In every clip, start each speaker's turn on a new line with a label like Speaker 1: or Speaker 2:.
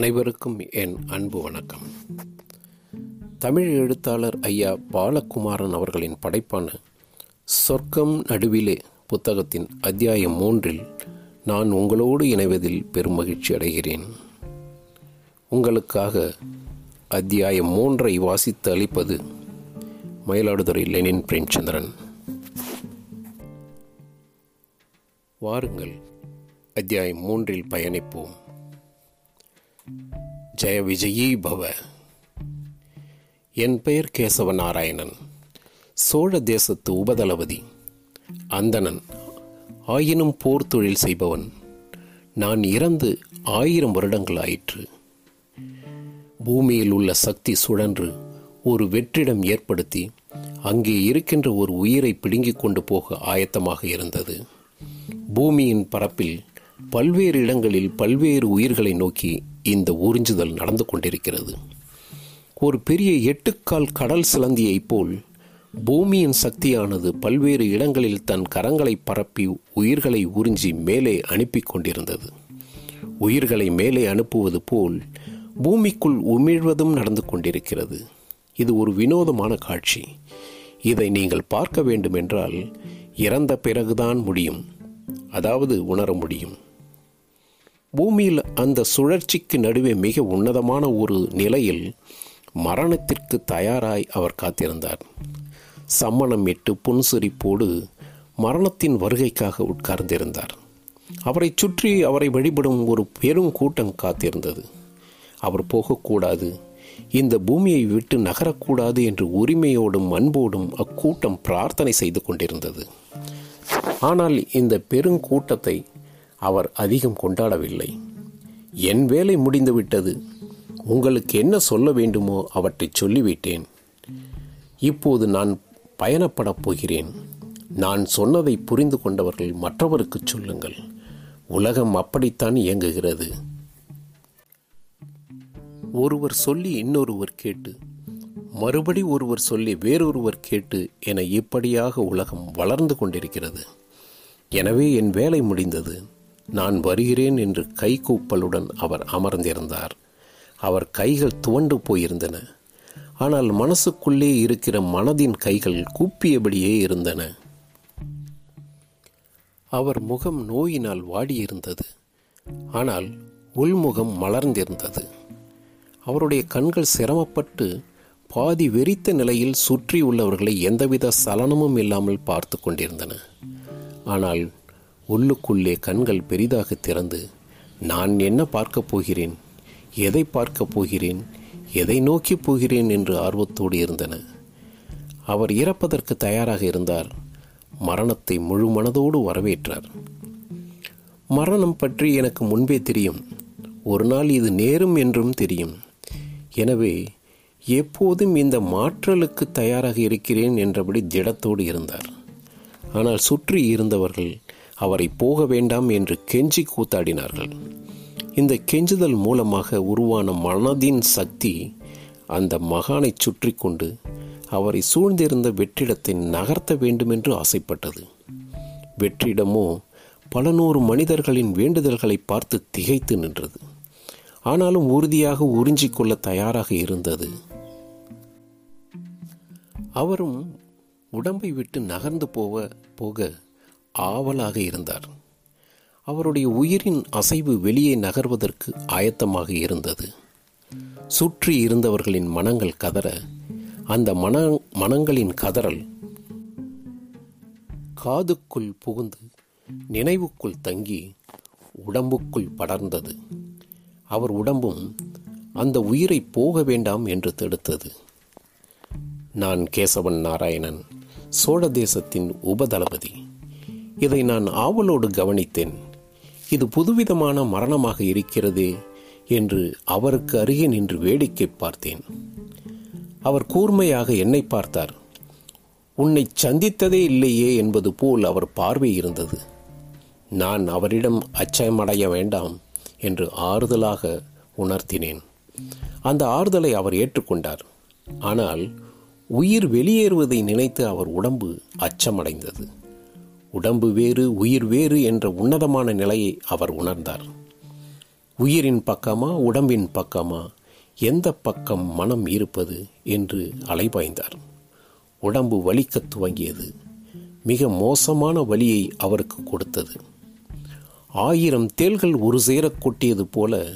Speaker 1: அனைவருக்கும் என் அன்பு வணக்கம். தமிழ் எழுத்தாளர் ஐயா பாலகுமாரன் அவர்களின் படைப்பான சொர்க்கம் நடுவிலே புத்தகத்தின் அத்தியாயம் மூன்றில் நான் உங்களோடு இணைவதில் பெரும் மகிழ்ச்சி அடைகிறேன். உங்களுக்காக அத்தியாயம் மூன்றை வாசித்து அளிப்பது மயிலாடுதுறை லெனின் பிரேம்சந்திரன். வாருங்கள் அத்தியாயம் மூன்றில் பயணிப்போம். ஜெய விஜயீ பவ. என் பெயர் கேசவ நாராயணன் சோழ தேசத்து உபதளபதி. அந்தணன். ஆயினும் போர் தொழில் செய்பவன். நான் இறந்து ஆயிரம் வருடங்கள் ஆயிற்று. பூமியில் உள்ள சக்தி சுழன்று ஒரு வெற்றிடம் ஏற்படுத்தி அங்கே இருக்கின்ற ஒரு உயிரை பிடுங்கிக் கொண்டு போக ஆயத்தமாக இருந்தது. பூமியின் பரப்பில் பல்வேறு இடங்களில் பல்வேறு உயிர்களை நோக்கி இந்த உறிஞ்சுதல் நடந்து கொண்டிருக்கிறது. ஒரு பெரிய எட்டுக்கால் கடல் சிலந்தியைப் போல் பூமியின் சக்தியானது பல்வேறு இடங்களில் தன் கரங்களை பரப்பி உயிர்களை உறிஞ்சி மேலே அனுப்பி கொண்டிருந்தது. உயிர்களை மேலே அனுப்புவது போல் பூமிக்குள் உமிழ்வதும் நடந்து கொண்டிருக்கிறது. இது ஒரு வினோதமான காட்சி. இதை நீங்கள் பார்க்க வேண்டுமென்றால் இறந்த பிறகுதான் முடியும். அதாவது உணர முடியும். பூமியில் அந்த சுழற்சிக்கு நடுவே மிக உன்னதமான ஒரு நிலையில் மரணத்திற்கு தயாராய் அவர் காத்திருந்தார். சம்மணம் இட்டு புன்சிரிப்போடு மரணத்தின் வருகைக்காக உட்கார்ந்திருந்தார். அவரை சுற்றி அவரை வழிபடும் ஒரு பெரும் கூட்டம் காத்திருந்தது. அவர் போகக்கூடாது இந்த பூமியை விட்டு நகரக்கூடாது என்று உரிமையோடும் அன்போடும் அக்கூட்டம் பிரார்த்தனை செய்து கொண்டிருந்தது. ஆனால் இந்த பெருங்கூட்டத்தை அவர் அதிகம் கொண்டாடவில்லை. என் வேலை முடிந்துவிட்டது. உங்களுக்கு என்ன சொல்ல வேண்டுமோ அவற்றை சொல்லிவிட்டேன். இப்போது நான் பயணப்படப் போகிறேன். நான் சொன்னதை புரிந்து கொண்டவர்கள் மற்றவருக்கு சொல்லுங்கள். உலகம் அப்படித்தான் இயங்குகிறது. ஒருவர் சொல்லி இன்னொருவர் கேட்டு மறுபடி ஒருவர் சொல்லி வேறொருவர் கேட்டு என இப்படியாக உலகம் வளர்ந்து கொண்டிருக்கிறது. எனவே என் வேலை முடிந்தது. நான் வருகிறேன் என்று கைகூப்பலுடன் அவர் அமர்ந்திருந்தார். அவர் கைகள் துவண்டு போயிருந்தன. ஆனால் மனசுக்குள்ளே இருக்கிற மனதின் கைகள் கூப்பியபடியே இருந்தன. அவர் முகம் நோயினால் வாடியிருந்தது. ஆனால் உள்முகம் மலர்ந்திருந்தது. அவருடைய கண்கள் சிரமப்பட்டு பாதி வெறித்த நிலையில் சுற்றி உள்ளவர்களை எந்தவித சலனமும் இல்லாமல் பார்த்து கொண்டிருந்தன. ஆனால் உள்ளுக்குள்ளே கண்கள் பெரிதாக திறந்து நான் என்ன பார்க்கப் போகிறேன்? எதை பார்க்கப் போகிறேன்? எதை நோக்கி போகிறேன்? என்று ஆர்வத்தோடு இருந்தன. அவர் இறப்பதற்கு தயாராக இருந்தார். மரணத்தை முழு மனதோடு வரவேற்றார். மரணம் பற்றி எனக்கு முன்பே தெரியும். ஒரு நாள் இது நேரும் என்றும் தெரியும். எனவே எப்போதும் இந்த மாற்றலுக்கு தயாராக இருக்கிறேன் என்றபடி திடத்தோடு இருந்தார். ஆனால் சுற்றி இருந்தவர்கள் அவரை போக வேண்டாம் என்று கெஞ்சி கூத்தாடினார்கள். இந்த கெஞ்சுதல் மூலமாக உருவான மனதின் சக்தி அந்த மகானை சுற்றி கொண்டு அவரை சூழ்ந்திருந்த வெற்றிடத்தை நகர்த்த வேண்டுமென்று ஆசைப்பட்டது. வெற்றிடமோ பல நூறு மனிதர்களின் வேண்டுதல்களை பார்த்து திகைத்து நின்றது. ஆனாலும் உறுதியாக உறிஞ்சிக்கொள்ள தயாராக இருந்தது. அவரும் உடம்பை விட்டு நகர்ந்து போக போக ஆவலாக இருந்தார். அவருடைய உயிரின் அசைவு வெளியே நகர்வதற்கு ஆயத்தமாக இருந்தது. சுற்றி இருந்தவர்களின் மனங்கள் கதற அந்த மன மனங்களின் கதறல் காதுக்குள் புகுந்து நினைவுக்குள் தங்கி உடம்புக்குள் படர்ந்தது. அவர் உடம்பும் அந்த உயிரை போக வேண்டாம் என்று தடுத்தது. நான் கேசவன் நாராயணன் சோழ தேசத்தின் உபதளபதி. இதை நான் ஆவலோடு கவனித்தேன். இது புதுவிதமான மரணமாக இருக்கிறதே என்று அவருக்கு அருகே நின்று வேடிக்கை பார்த்தேன். அவர் கூர்மையாக என்னை பார்த்தார். உன்னை சந்தித்ததே இல்லையே என்பது போல் அவர் பார்வை இருந்தது. நான் அவரிடம் அச்சமடைய வேண்டாம் என்று ஆறுதலாக உணர்த்தினேன். அந்த ஆறுதலை அவர் ஏற்றுக்கொண்டார். ஆனால் உயிர் வெளியேறுவதை நினைத்து அவர் உடம்பு அச்சமடைந்தது. உடம்பு வேறு உயிர் வேறு என்ற உன்னதமான நிலையை அவர் உணர்ந்தார். உயிரின் பக்கமா உடம்பின் பக்கமா எந்த பக்கம் மனம் இருப்பது என்று அலைபாய்ந்தார். உடம்பு வலிக்க துவங்கியது. மிக மோசமான வலியை அவருக்கு கொடுத்தது. ஆயிரம் தேள்கள் ஒரு சேர கொட்டியது போல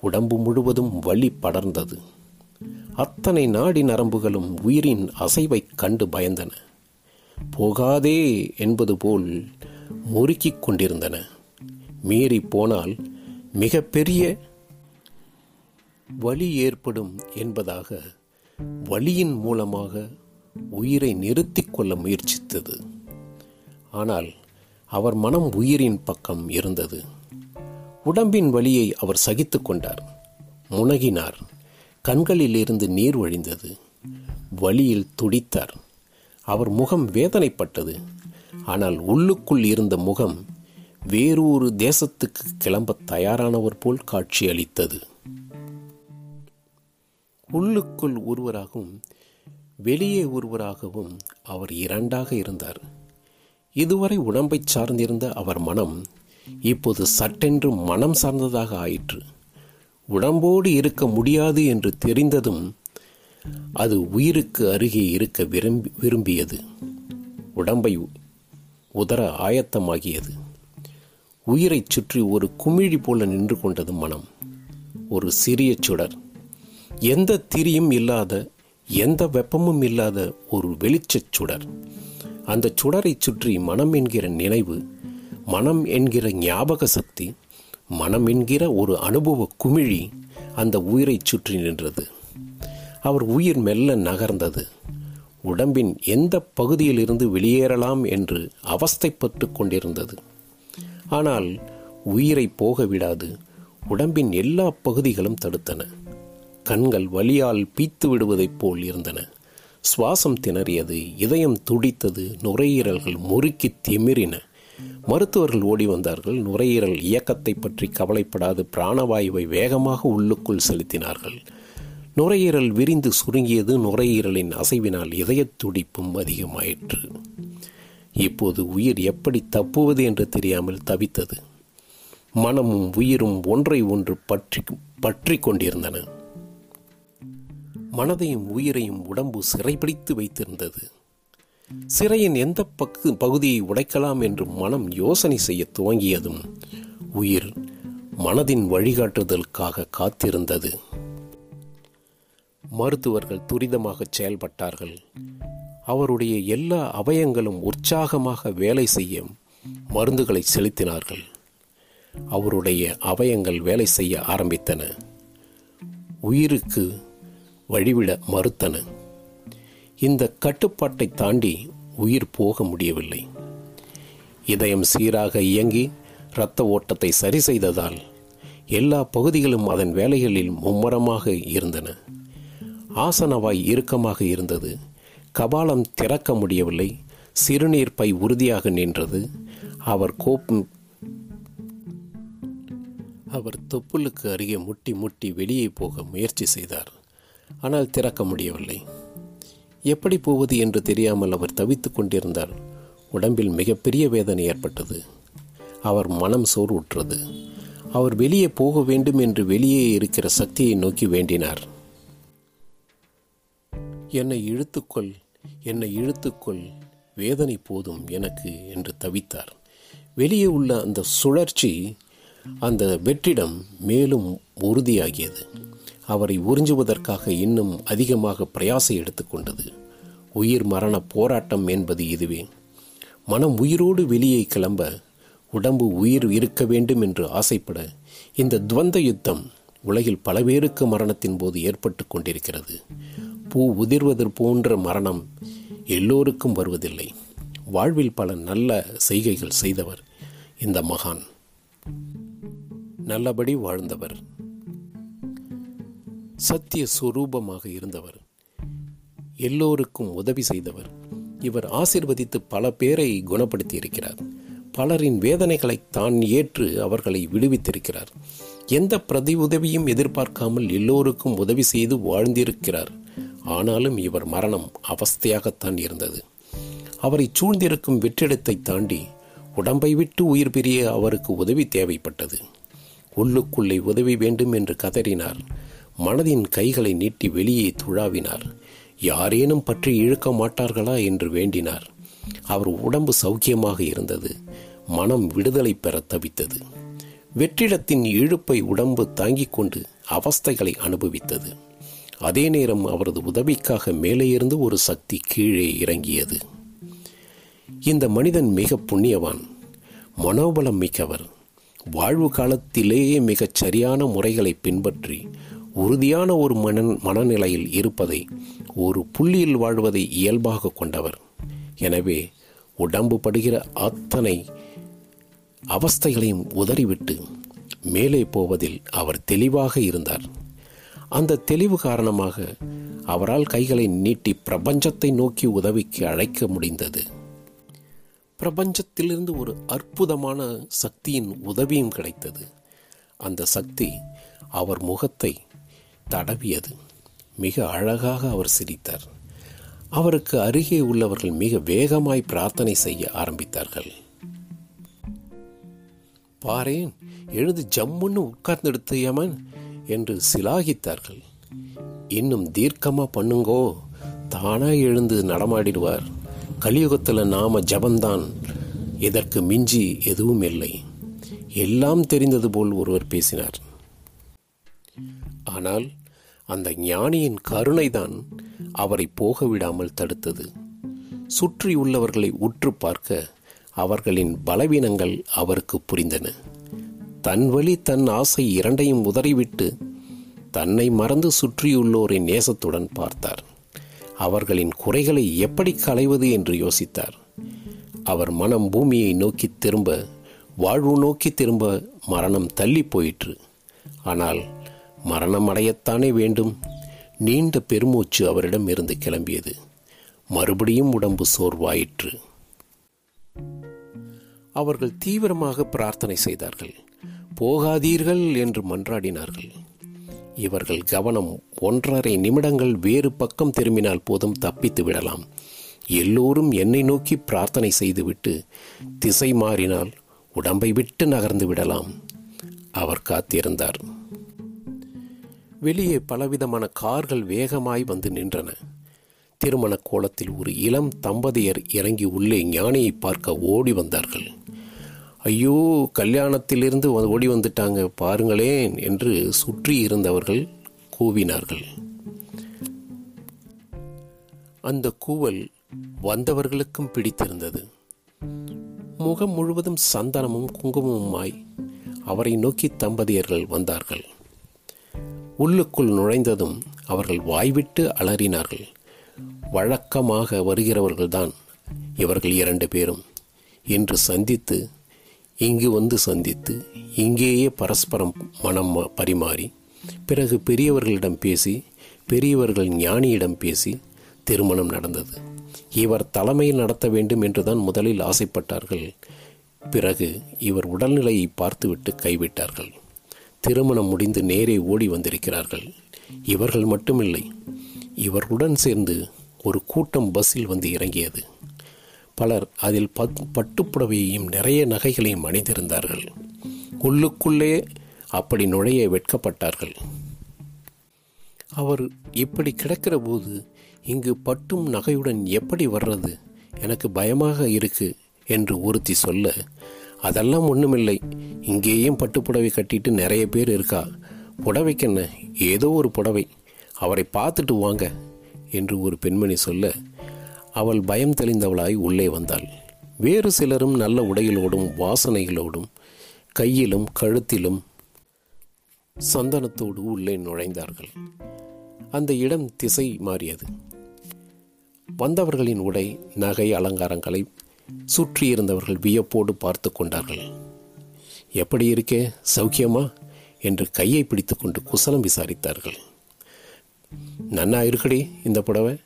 Speaker 1: உடம்பு முழுவதும் வலி படர்ந்தது. அத்தனை நாடி நரம்புகளும் உயிரின் அசைவைக் கண்டு பயந்தன. போகாதே என்பது போல் முறுக்கிக் கொண்டிருந்தன. மீறி போனால் மிக பெரிய வலி ஏற்படும் என்பதாக வலியின் மூலமாக உயிரை நிறுத்திக் கொள்ள முயற்சித்தது. ஆனால் அவர் மனம் உயிரின் பக்கம் இருந்தது. உடம்பின் வலியை அவர் சகித்து கொண்டார். முனகினார். கண்களில் இருந்து நீர் வழிந்தது வழியில் துடித்தார். அவர் முகம் வேதனைப்பட்டது. ஆனால் உள்ளுக்குள் இருந்த முகம் வேறொரு தேசத்துக்கு கிளம்ப தயாரானவர் போல் காட்சியளித்தது. உள்ளுக்குள் ஒருவராகவும் வெளியே ஒருவராகவும் அவர் இரண்டாக இருந்தார். இதுவரை உடம்பை சார்ந்திருந்த அவர் மனம் இப்போது சட்டென்று மனம் சார்ந்ததாக ஆயிற்று. உடம்போடு இருக்க முடியாது என்று தெரிந்ததும் அது உயிருக்கு அருகே இருக்க விரும்பி விரும்பியது. உடம்பை உதர ஆயத்தமாகியது. உயிரைச் சுற்றி ஒரு குமிழி போல நின்று கொண்டது மனம். ஒரு சிறிய சுடர். எந்த திரியும் இல்லாத எந்த வெப்பமும் இல்லாத ஒரு வெளிச்சச் சுடர். அந்த சுடரைச் சுற்றி மனம் என்கிற நினைவு மனம் என்கிற ஞாபக சக்தி மனம் என்கிற ஒரு அனுபவ குமிழி அந்த உயிரைச் சுற்றி நின்றது. அவர் உயிர் மெல்ல நகர்ந்தது. உடம்பின் எந்த பகுதியில் இருந்து வெளியேறலாம் என்று அவஸ்தைப்பட்டு கொண்டிருந்தது. ஆனால் உயிரை போக விடாது. உடம்பின் எல்லா பகுதிகளும் தடுத்தன. கண்கள் வலியால் பீத்து விடுவதைப் போல் இருந்தன. சுவாசம் திணறியது. இதயம் துடித்தது. நுரையீரல்கள் முறுக்கி திமிரின. மருத்துவர்கள் ஓடி வந்தார்கள். நுரையீரல் இயக்கத்தை பற்றி கவலைப்படாது. பிராணவாயுவை வேகமாக உள்ளுக்குள் செலுத்தினார்கள். நுரையீரல் விரிந்து சுருங்கியது நுரையீரலின் அசைவினால் இதயத் துடிப்பும் அதிகமாயிற்று. இப்போது உயிர் எப்படி தப்புவது என்று தெரியாமல் தவித்தது. மனமும் உயிரும் ஒன்றை ஒன்று பற்றி பற்றி கொண்டிருந்தன. மனதையும் உயிரையும் உடம்பு சிறைபிடித்து வைத்திருந்தது. சிறையின் எந்த பக்கு பகுதியை உடைக்கலாம் என்று மனம் யோசனை செய்ய துவங்கியதும் உயிர் மனதின் வழிகாட்டுதலுக்காக காத்திருந்தது. மருத்துவர்கள் துரிதமாக செயல்பட்டார்கள். அவருடைய எல்லா அவயங்களும் உற்சாகமாக வேலை செய்ய மருந்துகளை செலுத்தினார்கள். அவருடைய அவயங்கள் வேலை செய்ய ஆரம்பித்தன. உயிருக்கு வழிவிட மறுத்தன. இந்த கட்டுப்பாட்டை தாண்டி உயிர் போக முடியவில்லை. இதயம் சீராக இயங்கி இரத்த ஓட்டத்தை சரி செய்ததால் எல்லா பகுதிகளும் அதன் வேலைகளில் மும்முரமாக இருந்தன. ஆசனவாய் இறுக்கமாக இருந்தது. கபாலம் திறக்க முடியவில்லை. சிறுநீர் பை உறுதியாக நின்றது. அவர் கோப்பும் அவர் தொப்புளுக்கு அருகே முட்டி முட்டி வெளியே போக முயற்சி செய்தார். ஆனால் திறக்க முடியவில்லை. எப்படி போவது என்று தெரியாமல் அவர் தவித்துக் கொண்டிருந்தார். உடம்பில் மிகப்பெரிய வேதனை ஏற்பட்டது. அவர் மனம் சோர்வுற்றது. அவர் வெளியே போக வேண்டும் என்று வெளியே இருக்கிற சக்தியை நோக்கி வேண்டினார். என்னை இழுத்துக்கொள் என்னை இழுத்துக்கொள் வேதனை போதும் எனக்கு என்று தவித்தார். வெளியே உள்ள அந்த சுழற்சி அந்த வெற்றிடம் மேலும் உறுதியாகியது. அவரை உறிஞ்சுவதற்காக இன்னும் அதிகமாக பிரயாசை எடுத்துக்கொண்டது உயிர் மரண போராட்டம் என்பது இதுவே. மனம் உயிரோடு வெளியே கிளம்ப உடம்பு உயிர் இருக்க வேண்டும் என்று ஆசைப்பட இந்த துவந்த யுத்தம் உலகில் பல பேருக்கு மரணத்தின் போது ஏற்பட்டு கொண்டிருக்கிறது. பூ உதிர்வது போன்ற மரணம் எல்லோருக்கும் வருவதில்லை. வாழ்வில் பல நல்ல செய்கைகள் செய்தவர் இந்த மகான். நல்லபடி வாழ்ந்தவர். சத்திய சுரூபமாக இருந்தவர். எல்லோருக்கும் உதவி செய்தவர். இவர் ஆசிர்வதித்து பல பேரை குணப்படுத்தி இருக்கிறார் பலரின் வேதனைகளை தான் ஏற்று அவர்களை விடுவித்திருக்கிறார். எந்த பிரதி உதவியும் எதிர்பார்க்காமல் எல்லோருக்கும் உதவி செய்து வாழ்ந்திருக்கிறார். ஆனாலும் இவர் மரணம் அவஸ்தையாகத்தான் இருந்தது. அவரை சூழ்ந்திருக்கும் வெற்றிடத்தை தாண்டி உடம்பை விட்டு உயிர் பிரிய அவருக்கு உதவி தேவைப்பட்டது. உள்ளுக்குள்ளே உதவி வேண்டும் என்று கதறினார். மனதின் கைகளை நீட்டி வெளியே துழாவினார். யாரேனும் பற்றி இழுக்க மாட்டார்களா என்று வேண்டினார். அவர் உடம்பு சௌக்கியமாக இருந்தது. மனம் விடுதலை பெற தவித்தது. வெற்றிடத்தின் இழுப்பை உடம்பு தாங்கிக் கொண்டு அவஸ்தைகளை அனுபவித்தது. அதே நேரம் அவரது உதவிக்காக மேலே இருந்து ஒரு சக்தி கீழே இறங்கியது. இந்த மனிதன் மிக புண்ணியவான் மனோபலம் மிக்கவர். வாழ்வு காலத்திலேயே மிகச் சரியான முறைகளை பின்பற்றி உறுதியான ஒரு மன மனநிலையில் இருப்பதை ஒரு புள்ளியில் வாழ்வதை இயல்பாக கொண்டவர். எனவே உடம்பு படுகிற அத்தனை அவஸ்தைகளையும் உதறிவிட்டு மேலே போவதில் அவர் தெளிவாக இருந்தார். அந்த தெளிவு காரணமாக அவரால் கைகளை நீட்டி பிரபஞ்சத்தை நோக்கி உதவிக்கு அழைக்க முடிந்தது. பிரபஞ்சத்திலிருந்து ஒரு அற்புதமான சக்தியின் உதவியும் கிடைத்தது. அந்த சக்தி அவர் முகத்தை தடவியது. மிக அழகாக அவர் சிரித்தார். அவருக்கு அருகே உள்ளவர்கள் மிக வேகமாய் பிரார்த்தனை செய்ய ஆரம்பித்தார்கள். பாரேன் எழுந்து ஜம்முன்னு உட்கார்ந்து எடுத்தையமன் என்று சிலாகித்தார்கள். இன்னும் தீர்க்கமா பண்ணுங்கோ. தானாக எழுந்து நடமாடிடுவார். கலியுகத்தில் நாம ஜபந்தான். இதற்கு மிஞ்சி எதுவும் இல்லை. எல்லாம் தெரிந்தது போல் ஒருவர் பேசினார். ஆனால் அந்த ஞானியின் கருணைதான் அவரை போக விடாமல் தடுத்தது. சுற்றியுள்ளவர்களை உற்று பார்க்க அவர்களின் பலவீனங்கள் அவருக்கு புரிந்தன. தன் வழி தன் ஆசை இரண்டையும் உதறிவிட்டு தன்னை மறந்து சுற்றியுள்ளோரை நேசத்துடன் பார்த்தார். அவர்களின் குறைகளை எப்படி களைவது என்று யோசித்தார். அவர் மனம் பூமியை நோக்கி திரும்ப வாழ்வு நோக்கி திரும்ப மரணம் தள்ளி போயிற்று. ஆனால் மரணம் அடையத்தானே வேண்டும்? நீண்ட பெருமூச்சு அவரிடம் இருந்து கிளம்பியது. மறுபடியும் உடம்பு சோர்வாயிற்று. அவர்கள் தீவிரமாக பிரார்த்தனை செய்தார்கள். போகாதீர்கள் என்று மன்றாடினார்கள். இவர்கள் கவனம் ஒன்றரை நிமிடங்கள் வேறு பக்கம் திரும்பினால் போதும் தப்பித்து விடலாம். எல்லோரும் என்னை நோக்கி பிரார்த்தனை செய்துவிட்டு திசை மாறினால் உடம்பை விட்டு நகர்ந்து விடலாம். அவர் காத்திருந்தார். வெளியே பலவிதமான கார்கள் வேகமாய் வந்து நின்றன. திருமண கோலத்தில் ஒரு இளம் தம்பதியர் இறங்கி உள்ளே ஞானியை பார்க்க ஓடி வந்தார்கள். ஐயோ கல்யாணத்திலிருந்து ஓடி வந்துட்டாங்க. பாருங்களேன் என்று சுற்றி இருந்தவர்கள் கூவினார்கள். அந்த கூவல் வந்தவர்களுக்கும் பிடித்திருந்தது. முகம் முழுவதும் சந்தனமும் குங்குமமுமாய் அவரை நோக்கி தம்பதியர்கள் வந்தார்கள். உள்ளுக்குள் நுழைந்ததும் அவர்கள் வாய்விட்டு அலறினார்கள். வழக்கமாக வருகிறவர்கள்தான் இவர்கள் இரண்டு பேரும் என்று சந்தித்து இங்கு வந்து சந்தித்து இங்கேயே பரஸ்பரம் மனம் பரிமாறி பிறகு பெரியவர்களிடம் பேசி பெரியவர்கள் ஞானியிடம் பேசி திருமணம் நடந்தது. இவர் தலைமையில் நடத்த வேண்டும் என்றுதான் முதலில் ஆசைப்பட்டார்கள். பிறகு இவர் உடல்நிலையை பார்த்துவிட்டு கைவிட்டார்கள். திருமணம் முடிந்து நேரே ஓடி வந்திருக்கிறார்கள். இவர்கள் மட்டுமில்லை இவர்களுடன் சேர்ந்து ஒரு கூட்டம் பஸ்ஸில் வந்து இறங்கியது. பலர் அதில் பத் பட்டுப்புடவையையும் நிறைய நகைகளையும் அணிந்திருந்தார்கள். உள்ளுக்குள்ளே அப்படி நுழைய வெட்கப்பட்டார்கள். அவர் இப்படி கிடக்கிற போது இங்கு பட்டும் நகையுடன் எப்படி வர்றது? எனக்கு பயமாக இருக்கு என்று ஒருத்தி சொல்ல அதெல்லாம் ஒன்றுமில்லை இங்கேயும் பட்டுப்புடவை கட்டிட்டு நிறைய பேர் இருக்கா? புடவைக்கென்ன? ஏதோ ஒரு புடவை. அவரை பார்த்துட்டு வாங்க என்று ஒரு பெண்மணி சொல்ல அவள் பயம் தெளிந்தவளாய் உள்ளே வந்தாள். வேறு சிலரும் நல்ல உடைகளோடும் வாசனைகளோடும் கையிலும் கழுத்திலும் சந்தனத்தோடு உள்ளே நுழைந்தார்கள். அந்த இடம் திசை மாறியது. வந்தவர்களின் உடை நகை அலங்காரங்களை சுற்றியிருந்தவர்கள் வியப்போடு பார்த்து கொண்டார்கள். எப்படி இருக்கே சௌக்கியமா? என்று கையை பிடித்துக்கொண்டு குசலம் விசாரித்தார்கள். நன்னா இருக்கடி இந்த புடவை?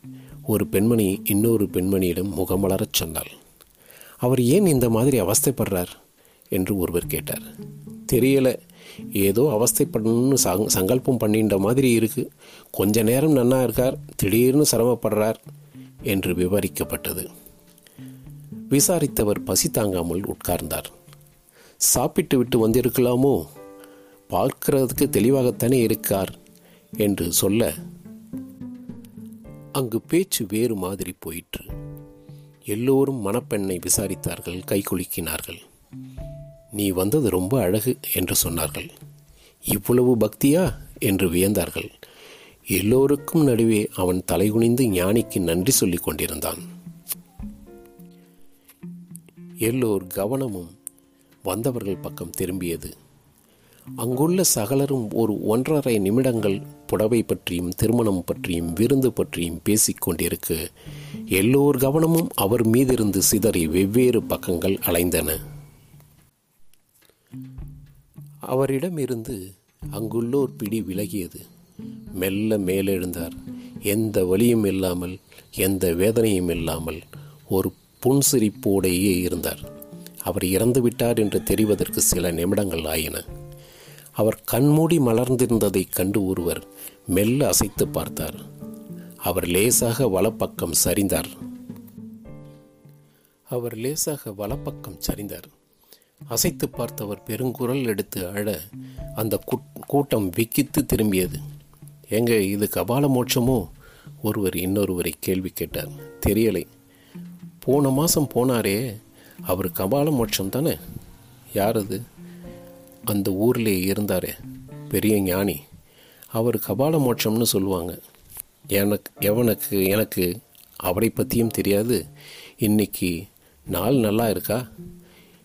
Speaker 1: ஒரு பெண்மணி இன்னொரு பெண்மணியிடம் முகமலரச் சொன்னாள். அவர் ஏன் இந்த மாதிரி அவஸ்தைப்படுறார்? என்று ஒருவர் கேட்டார். தெரியல. ஏதோ அவஸ்தைப்படணும்னு சங் சங்கல்பம் பண்ணின்ற மாதிரி இருக்கு. கொஞ்ச நேரம் நன்னா இருக்கார். திடீர்னு சிரமப்படுறார். என்று விவரிக்கப்பட்டது. விசாரித்தவர் பசி தாங்காமல் உட்கார்ந்தார். சாப்பிட்டு விட்டு வந்திருக்கலாமோ? பார்க்கிறதுக்கு தெளிவாகத்தானே இருக்கார் என்று சொல்ல அங்கு பேச்சு வேறு மாதிரி போயிற்று. எல்லோரும் மணப்பெண்ணை விசாரித்தார்கள் கை குலுக்கினார்கள். நீ வந்தது ரொம்ப அழகு என்று சொன்னார்கள். இவ்வளவு பக்தியா? என்று வியந்தார்கள். எல்லோருக்கும் நடுவே அவன் தலைகுனிந்து ஞானிக்கு நன்றி சொல்லிக் கொண்டிருந்தான். எல்லோர் கவனமும் வந்தவர்கள் பக்கம் திரும்பியது. அங்குள்ள சகலரும் ஒரு ஒன்றரை நிமிடங்கள் புடவை பற்றியும் திருமணம் பற்றியும் விருந்து பற்றியும் பேசிக் கொண்டிருக்க. எல்லோர் கவனமும் அவர் மீதிருந்து சிதறி வெவ்வேறு பக்கங்கள் அலைந்தன. அவரிடமிருந்து அங்குள்ளோர் பிடி விலகியது. மெல்ல மேலெழுந்தார். எந்த வலியும் இல்லாமல் எந்த வேதனையும் இல்லாமல் ஒரு புன்சிரிப்போடையே இருந்தார். அவர் இறந்துவிட்டார் என்று தெரிவதற்கு சில நிமிடங்கள் ஆயின. அவர் கண்மூடி மலர்ந்திருந்ததைக் கண்டு ஒருவர் மெல்ல அசைத்து பார்த்தார். அவர் லேசாக வலப்பக்கம் சரிந்தார். அவர் லேசாக வலப்பக்கம் சரிந்தார். அசைத்து பார்த்தவர் பெருங்குரல் எடுத்து அழ அந்த கூட்டம் விக்கித்து திரும்பியது. எங்க இது கபால மோட்சமோ? ஒருவர் இன்னொருவரை கேள்வி கேட்டார். தெரியலை. போன மாதம் போனாரே. அவர் கபால மோட்சம் தானே? யார் அது? அந்த ஊரில் இருந்தார் பெரிய ஞானி. அவர் கபால மோட்சம்னு சொல்லுவாங்க. எனக்கு எவனுக்கு எனக்கு அவரை பற்றியும் தெரியாது. இன்னைக்கு நாள் நல்லா இருக்கா?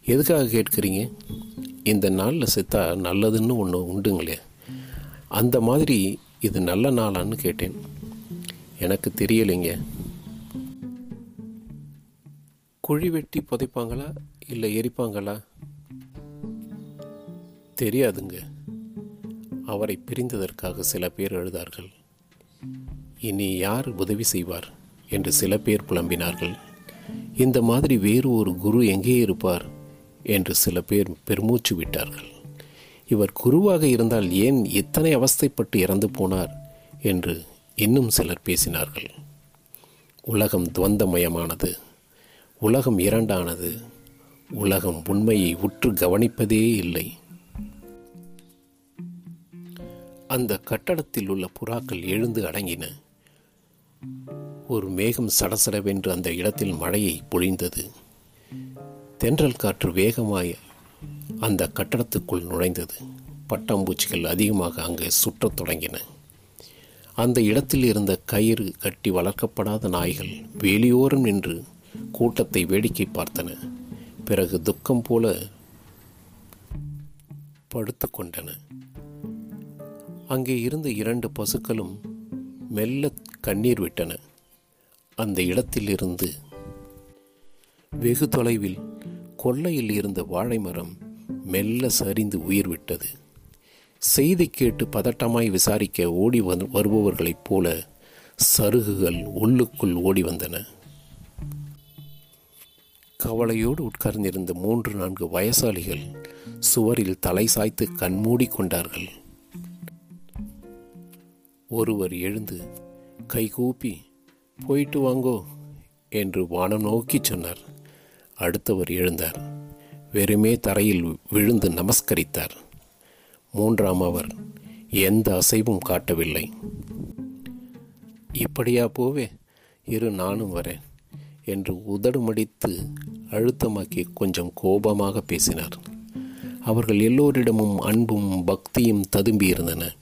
Speaker 1: எதுக்காக கேட்குறீங்க? இந்த நாளில் செத்தா நல்லதுன்னு ஒன்று உண்டுங்களே. அந்த மாதிரி இது நல்ல நாளான்னு கேட்டேன். எனக்கு தெரியலைங்க. குழி வெட்டி புதைப்பாங்களா? இல்லை எரிப்பாங்களா? தெரியாதுங்க. அவரை பிரிந்ததற்காக சில பேர் எழுதார்கள். இனி யார் உதவி செய்வார்? என்று சில பேர் புலம்பினார்கள். இந்த மாதிரி வேறு ஒரு குரு எங்கே இருப்பார்? என்று சில பேர் பெருமூச்சு விட்டார்கள். இவர் குருவாக இருந்தால் ஏன் இத்தனை அவஸ்தைப்பட்டு இறந்து போனார்? என்று இன்னும் சிலர் பேசினார்கள். உலகம் துவந்தமயமானது. உலகம் இரண்டானது. உலகம் உண்மையை உற்று கவனிப்பதே இல்லை. அந்த கட்டடத்தில் உள்ள புறாக்கள் எழுந்து அடங்கின. ஒரு மேகம் சடசடவென்று அந்த இடத்தில் மழையை பொழிந்தது. தென்றல் காற்று வேகமாய் அந்த கட்டடத்துக்குள் நுழைந்தது. பட்டாம்பூச்சிகள் அதிகமாக அங்கே சுற்றத் தொடங்கின. அந்த இடத்தில் இருந்த கயிறு கட்டி வளர்க்கப்படாத நாய்கள் வேலியோரம் நின்று கூட்டத்தை வேடிக்கை பார்த்தன. பிறகு துக்கம் போல படுத்து கொண்டன. அங்கே இருந்த இரண்டு பசுக்களும் மெல்ல கண்ணீர் விட்டன. அந்த இடத்திலிருந்து வெகு தொலைவில் கொல்லையில் இருந்த வாழை மரம் மெல்ல சரிந்து உயிர் விட்டது. செய்தி கேட்டு பதட்டமாய் விசாரிக்க ஓடி வருபவர்களைப் போல சருகுகள் உள்ளுக்குள் ஓடி வந்தன. கவலையோடு உட்கார்ந்திருந்த மூன்று நான்கு வயசாளிகள் சுவரில் தலை சாய்த்து கண்மூடி கொண்டார்கள். ஒருவர் எழுந்து கைகூப்பி போயிட்டு வாங்கோ என்று வானம் நோக்கி சொன்னார். அடுத்தவர் எழுந்தார் வெறுமே தரையில் விழுந்து நமஸ்கரித்தார். மூன்றாம் அவர் எந்த அசைவும் காட்டவில்லை. இப்படியா போவே இரு நானும் வரேன் என்று உதடுமடித்து அழுத்தமாக்கி கொஞ்சம் கோபமாக பேசினார். அவர்கள் எல்லோரிடமும் அன்பும் பக்தியும் ததும்பி இருந்தன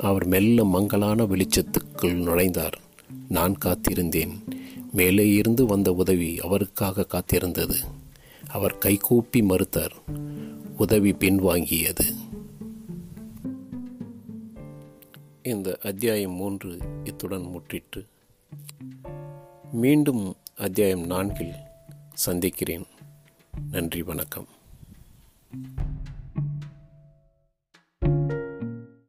Speaker 1: அவர் மெல்ல மங்களான வெளிச்சத்துக்குள் நுழைந்தார். நான் காத்திருந்தேன். மேலே இருந்து வந்த உதவி அவருக்காக காத்திருந்தது. அவர் கைகூப்பி மறுத்தார். உதவி பின்வாங்கியது. இந்த அத்தியாயம் மூன்று இத்துடன் முற்றிற்று. மீண்டும் அத்தியாயம் நான்கில் சந்திக்கிறேன். நன்றி வணக்கம்.